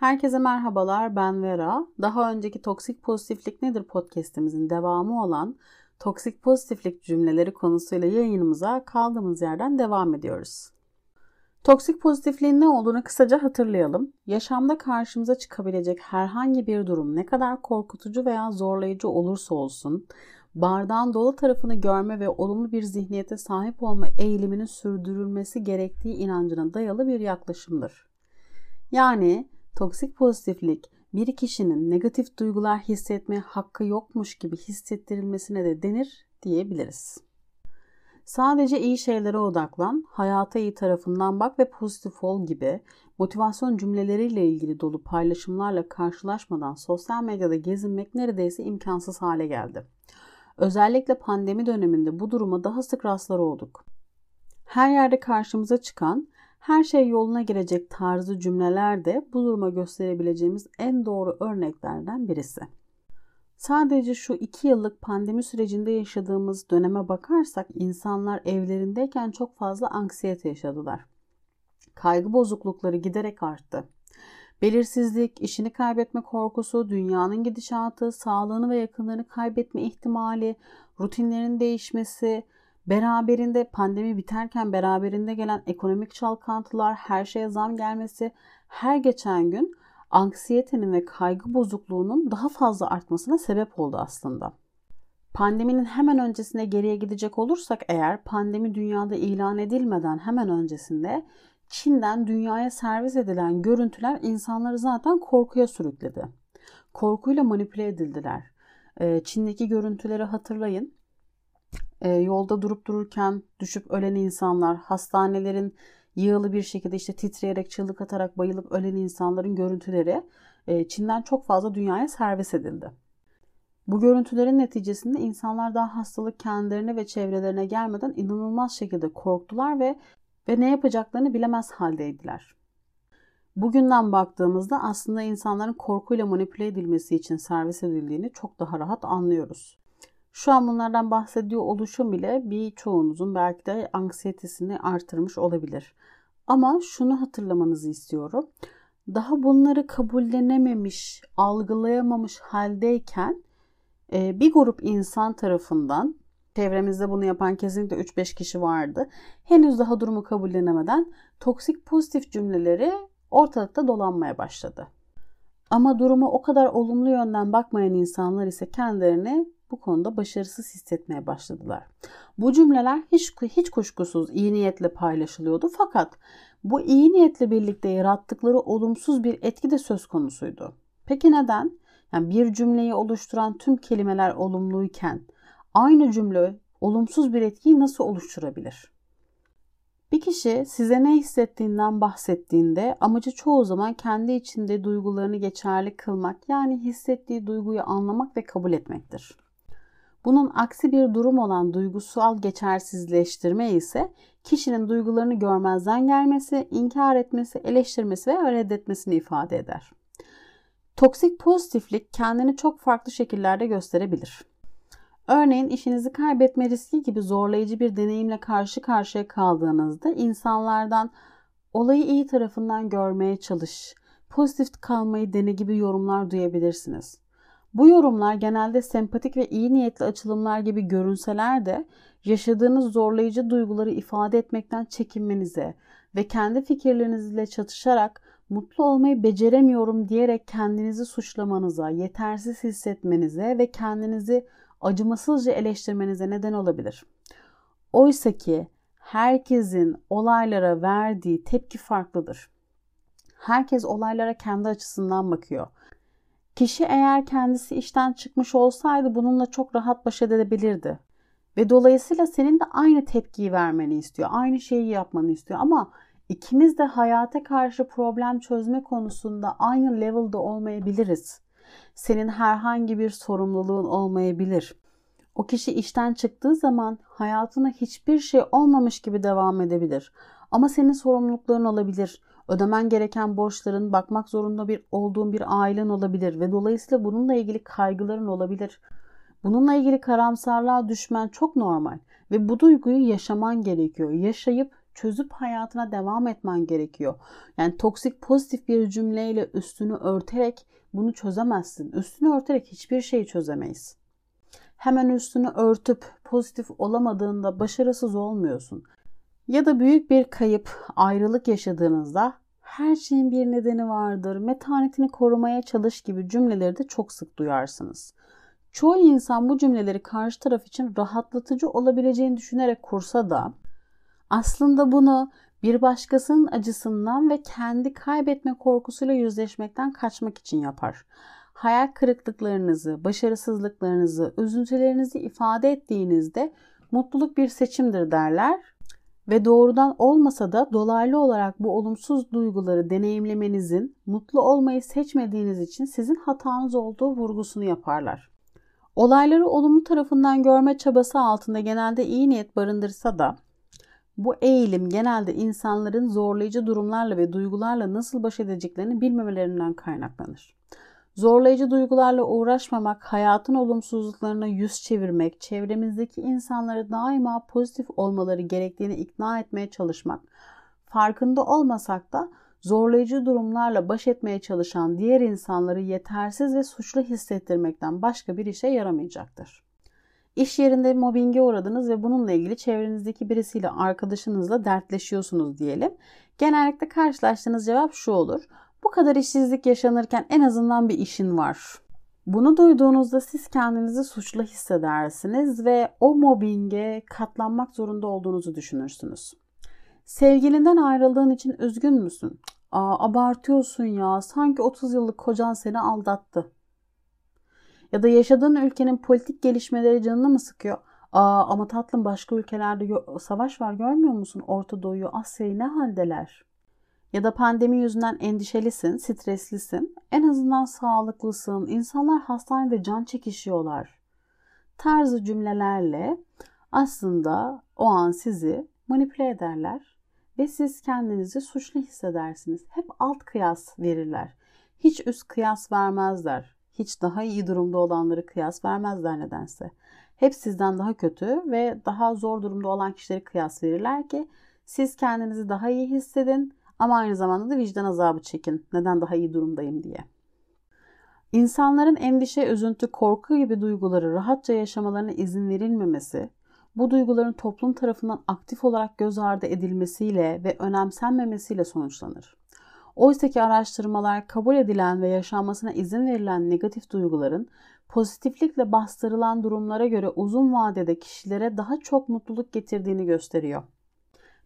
Herkese merhabalar ben Vera. Daha önceki Toksik Pozitiflik Nedir podcastimizin devamı olan toksik pozitiflik cümleleri konusuyla yayınımıza kaldığımız yerden devam ediyoruz. Toksik pozitifliğin ne olduğunu kısaca hatırlayalım. Yaşamda karşımıza çıkabilecek herhangi bir durum ne kadar korkutucu veya zorlayıcı olursa olsun, bardağın dolu tarafını görme ve olumlu bir zihniyete sahip olma eğiliminin sürdürülmesi gerektiği inancına dayalı bir yaklaşımdır. Yani toksik pozitiflik bir kişinin negatif duygular hissetme hakkı yokmuş gibi hissettirilmesine de denir diyebiliriz. Sadece iyi şeylere odaklan, hayata iyi tarafından bak ve pozitif ol gibi motivasyon cümleleriyle ilgili dolu paylaşımlarla karşılaşmadan sosyal medyada gezinmek neredeyse imkansız hale geldi. Özellikle pandemi döneminde bu duruma daha sık rastlar olduk. Her yerde karşımıza çıkan her şey yoluna girecek tarzı cümleler de bu duruma gösterebileceğimiz en doğru örneklerden birisi. Sadece şu iki yıllık pandemi sürecinde yaşadığımız döneme bakarsak insanlar evlerindeyken çok fazla anksiyete yaşadılar. Kaygı bozuklukları giderek arttı. Belirsizlik, işini kaybetme korkusu, dünyanın gidişatı, sağlığını ve yakınlarını kaybetme ihtimali, rutinlerin değişmesi, beraberinde pandemi biterken beraberinde gelen ekonomik çalkantılar, her şeye zam gelmesi, her geçen gün anksiyetenin ve kaygı bozukluğunun daha fazla artmasına sebep oldu aslında. Pandeminin hemen öncesine geriye gidecek olursak eğer pandemi dünyada ilan edilmeden hemen öncesinde Çin'den dünyaya servis edilen görüntüler insanları zaten korkuya sürükledi. Korkuyla manipüle edildiler. Çin'deki görüntüleri hatırlayın. Ee, yolda durup dururken düşüp ölen insanlar, hastanelerin yığılı bir şekilde işte titreyerek çığlık atarak bayılıp ölen insanların görüntüleri e, Çin'den çok fazla dünyaya servis edildi. Bu görüntülerin neticesinde insanlar daha hastalık kendilerine ve çevrelerine gelmeden inanılmaz şekilde korktular ve ve ne yapacaklarını bilemez haldeydiler. Bugünden baktığımızda aslında insanların korkuyla manipüle edilmesi için servis edildiğini çok daha rahat anlıyoruz. Şu an bunlardan bahsediyor oluşum bile birçoğunuzun belki de anksiyetesini artırmış olabilir. Ama şunu hatırlamanızı istiyorum. Daha bunları kabullenememiş, algılayamamış haldeyken e, bir grup insan tarafından çevremizde bunu yapan kesinlikle 3-5 kişi vardı. Henüz daha durumu kabullenemeden toksik pozitif cümleleri ortalıkta dolanmaya başladı. Ama duruma o kadar olumlu yönden bakmayan insanlar ise kendilerini bu konuda başarısız hissetmeye başladılar. Bu cümleler hiç hiç kuşkusuz iyi niyetle paylaşılıyordu fakat bu iyi niyetle birlikte yarattıkları olumsuz bir etki de söz konusuydu. Peki neden? Yani bir cümleyi oluşturan tüm kelimeler olumluyken aynı cümle olumsuz bir etkiyi nasıl oluşturabilir? Bir kişi size ne hissettiğinden bahsettiğinde amacı çoğu zaman kendi içinde duygularını geçerli kılmak yani hissettiği duyguyu anlamak ve kabul etmektir. Bunun aksi bir durum olan duygusal geçersizleştirme ise kişinin duygularını görmezden gelmesi, inkar etmesi, eleştirmesi ve reddetmesini ifade eder. Toksik pozitiflik kendini çok farklı şekillerde gösterebilir. Örneğin işinizi kaybetme riski gibi zorlayıcı bir deneyimle karşı karşıya kaldığınızda insanlardan olayı iyi tarafından görmeye çalış, pozitif kalmayı dene gibi yorumlar duyabilirsiniz. Bu yorumlar genelde sempatik ve iyi niyetli açılımlar gibi görünseler de yaşadığınız zorlayıcı duyguları ifade etmekten çekinmenize ve kendi fikirlerinizle çatışarak mutlu olmayı beceremiyorum diyerek kendinizi suçlamanıza, yetersiz hissetmenize ve kendinizi acımasızca eleştirmenize neden olabilir. Oysa ki herkesin olaylara verdiği tepki farklıdır. Herkes olaylara kendi açısından bakıyor. Kişi eğer kendisi işten çıkmış olsaydı bununla çok rahat baş edebilirdi. Ve dolayısıyla senin de aynı tepkiyi vermeni istiyor. Aynı şeyi yapmanı istiyor. Ama ikimiz de hayata karşı problem çözme konusunda aynı level'da olmayabiliriz. Senin herhangi bir sorumluluğun olmayabilir. O kişi işten çıktığı zaman hayatına hiçbir şey olmamış gibi devam edebilir. Ama senin sorumlulukların olabilir. Ödemen gereken borçların, bakmak zorunda bir olduğun bir ailen olabilir ve dolayısıyla bununla ilgili kaygıların olabilir. Bununla ilgili karamsarlığa düşmen çok normal ve bu duyguyu yaşaman gerekiyor. Yaşayıp çözüp hayatına devam etmen gerekiyor. Yani toksik pozitif bir cümleyle üstünü örterek bunu çözemezsin. Üstünü örterek hiçbir şeyi çözemeyiz. Hemen üstünü örtüp pozitif olamadığında başarısız olmuyorsun. Ya da büyük bir kayıp, ayrılık yaşadığınızda her şeyin bir nedeni vardır, metanetini korumaya çalış gibi cümleleri de çok sık duyarsınız. Çoğu insan bu cümleleri karşı taraf için rahatlatıcı olabileceğini düşünerek kursa da aslında bunu bir başkasının acısından ve kendi kaybetme korkusuyla yüzleşmekten kaçmak için yapar. Hayal kırıklıklarınızı, başarısızlıklarınızı, üzüntülerinizi ifade ettiğinizde mutluluk bir seçimdir derler ve doğrudan olmasa da dolaylı olarak bu olumsuz duyguları deneyimlemenizin mutlu olmayı seçmediğiniz için sizin hatanız olduğu vurgusunu yaparlar. Olayları olumlu tarafından görme çabası altında genelde iyi niyet barındırsa da bu eğilim genelde insanların zorlayıcı durumlarla ve duygularla nasıl baş edeceklerini bilmemelerinden kaynaklanır. Zorlayıcı duygularla uğraşmamak, hayatın olumsuzluklarına yüz çevirmek, çevremizdeki insanları daima pozitif olmaları gerektiğini ikna etmeye çalışmak, farkında olmasak da zorlayıcı durumlarla baş etmeye çalışan diğer insanları yetersiz ve suçlu hissettirmekten başka bir işe yaramayacaktır. İş yerinde mobbinge uğradınız ve bununla ilgili çevrenizdeki birisiyle arkadaşınızla dertleşiyorsunuz diyelim. Genellikle karşılaştığınız cevap şu olur. Bu kadar işsizlik yaşanırken en azından bir işin var. Bunu duyduğunuzda siz kendinizi suçlu hissedersiniz ve o mobbinge katlanmak zorunda olduğunuzu düşünürsünüz. Sevgilinden ayrıldığın için üzgün müsün? Aa, abartıyorsun ya. Sanki 30 yıllık kocan seni aldattı. Ya da yaşadığın ülkenin politik gelişmeleri canını mı sıkıyor? Aa, ama tatlım başka ülkelerde savaş var görmüyor musun? Orta Doğu'yu, Asya'yı ne haldeler? Ya da pandemi yüzünden endişelisin, streslisin. En azından sağlıklısın. İnsanlar hastanede can çekişiyorlar. Tarzı cümlelerle aslında o an sizi manipüle ederler ve siz kendinizi suçlu hissedersiniz. Hep alt kıyas verirler. Hiç üst kıyas vermezler. Hiç daha iyi durumda olanları kıyas vermezler nedense. Hep sizden daha kötü ve daha zor durumda olan kişileri kıyas verirler ki siz kendinizi daha iyi hissedin ama aynı zamanda da vicdan azabı çekin. Neden daha iyi durumdayım diye. İnsanların endişe, üzüntü, korku gibi duyguları rahatça yaşamalarına izin verilmemesi, bu duyguların toplum tarafından aktif olarak göz ardı edilmesiyle ve önemsenmemesiyle sonuçlanır. Oysa ki araştırmalar kabul edilen ve yaşanmasına izin verilen negatif duyguların pozitiflikle bastırılan durumlara göre uzun vadede kişilere daha çok mutluluk getirdiğini gösteriyor.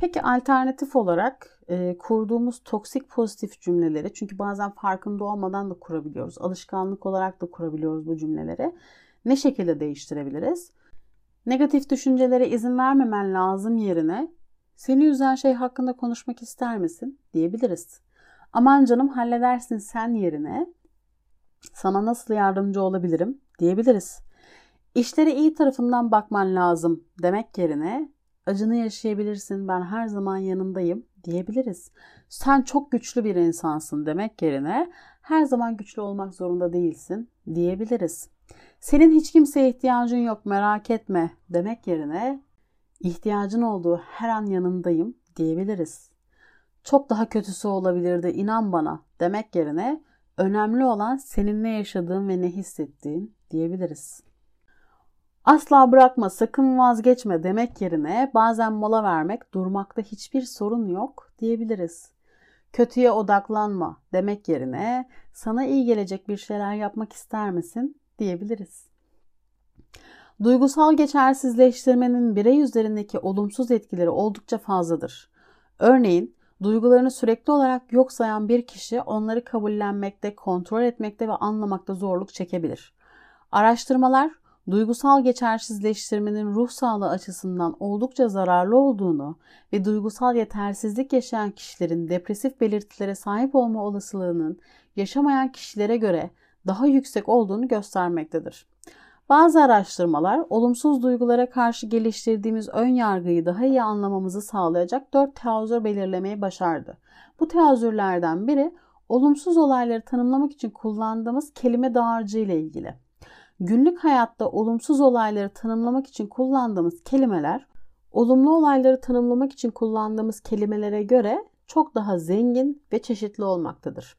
Peki alternatif olarak e, kurduğumuz toksik pozitif cümleleri çünkü bazen farkında olmadan da kurabiliyoruz. Alışkanlık olarak da kurabiliyoruz bu cümleleri. Ne şekilde değiştirebiliriz? Negatif düşüncelere izin vermemen lazım yerine seni üzen şey hakkında konuşmak ister misin diyebiliriz. Aman canım halledersin sen yerine sana nasıl yardımcı olabilirim diyebiliriz. İşlere iyi tarafından bakman lazım demek yerine acını yaşayabilirsin ben her zaman yanındayım diyebiliriz. Sen çok güçlü bir insansın demek yerine her zaman güçlü olmak zorunda değilsin diyebiliriz. Senin hiç kimseye ihtiyacın yok merak etme demek yerine ihtiyacın olduğu her an yanındayım diyebiliriz. Çok daha kötüsü olabilirdi inan bana demek yerine önemli olan senin ne yaşadığın ve ne hissettiğin diyebiliriz. Asla bırakma, sakın vazgeçme demek yerine bazen mola vermek, durmakta hiçbir sorun yok diyebiliriz. Kötüye odaklanma demek yerine sana iyi gelecek bir şeyler yapmak ister misin diyebiliriz. Duygusal geçersizleştirmenin birey üzerindeki olumsuz etkileri oldukça fazladır. Örneğin duygularını sürekli olarak yok sayan bir kişi onları kabullenmekte, kontrol etmekte ve anlamakta zorluk çekebilir. Araştırmalar duygusal geçersizleştirmenin ruh sağlığı açısından oldukça zararlı olduğunu ve duygusal yetersizlik yaşayan kişilerin depresif belirtilere sahip olma olasılığının yaşamayan kişilere göre daha yüksek olduğunu göstermektedir. Bazı araştırmalar olumsuz duygulara karşı geliştirdiğimiz ön yargıyı daha iyi anlamamızı sağlayacak 4 teazür belirlemeyi başardı. Bu teazürlerden biri olumsuz olayları tanımlamak için kullandığımız kelime dağarcığı ile ilgili. Günlük hayatta olumsuz olayları tanımlamak için kullandığımız kelimeler olumlu olayları tanımlamak için kullandığımız kelimelere göre çok daha zengin ve çeşitli olmaktadır.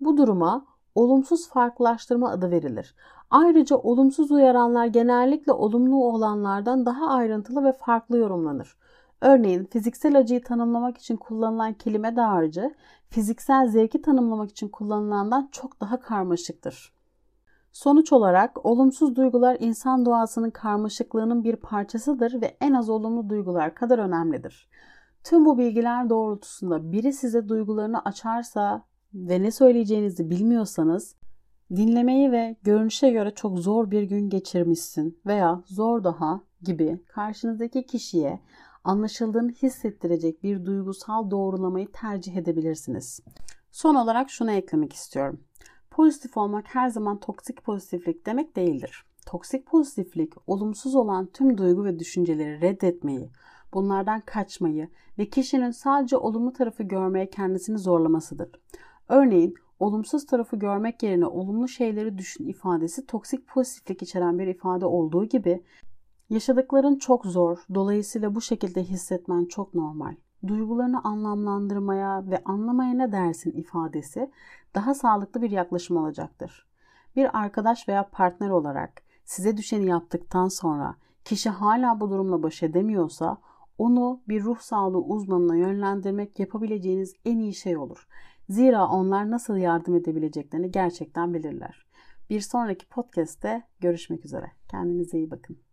Bu duruma olumsuz farklılaştırma adı verilir. Ayrıca olumsuz uyaranlar genellikle olumlu olanlardan daha ayrıntılı ve farklı yorumlanır. Örneğin fiziksel acıyı tanımlamak için kullanılan kelime dağarcığı fiziksel zevki tanımlamak için kullanılandan çok daha karmaşıktır. Sonuç olarak olumsuz duygular insan doğasının karmaşıklığının bir parçasıdır ve en az olumlu duygular kadar önemlidir. Tüm bu bilgiler doğrultusunda biri size duygularını açarsa ve ne söyleyeceğinizi bilmiyorsanız dinlemeyi ve görünüşe göre çok zor bir gün geçirmişsin veya zor daha gibi karşınızdaki kişiye anlaşıldığını hissettirecek bir duygusal doğrulamayı tercih edebilirsiniz. Son olarak şunu eklemek istiyorum. Pozitif olmak her zaman toksik pozitiflik demek değildir. Toksik pozitiflik, olumsuz olan tüm duygu ve düşünceleri reddetmeyi, bunlardan kaçmayı ve kişinin sadece olumlu tarafı görmeye kendisini zorlamasıdır. Örneğin, olumsuz tarafı görmek yerine olumlu şeyleri düşün ifadesi toksik pozitiflik içeren bir ifade olduğu gibi yaşadıkların çok zor, dolayısıyla bu şekilde hissetmen çok normal duygularını anlamlandırmaya ve anlamaya ne dersin ifadesi daha sağlıklı bir yaklaşım olacaktır. Bir arkadaş veya partner olarak size düşeni yaptıktan sonra kişi hala bu durumla baş edemiyorsa onu bir ruh sağlığı uzmanına yönlendirmek yapabileceğiniz en iyi şey olur. Zira onlar nasıl yardım edebileceklerini gerçekten bilirler. Bir sonraki podcast'te görüşmek üzere. Kendinize iyi bakın.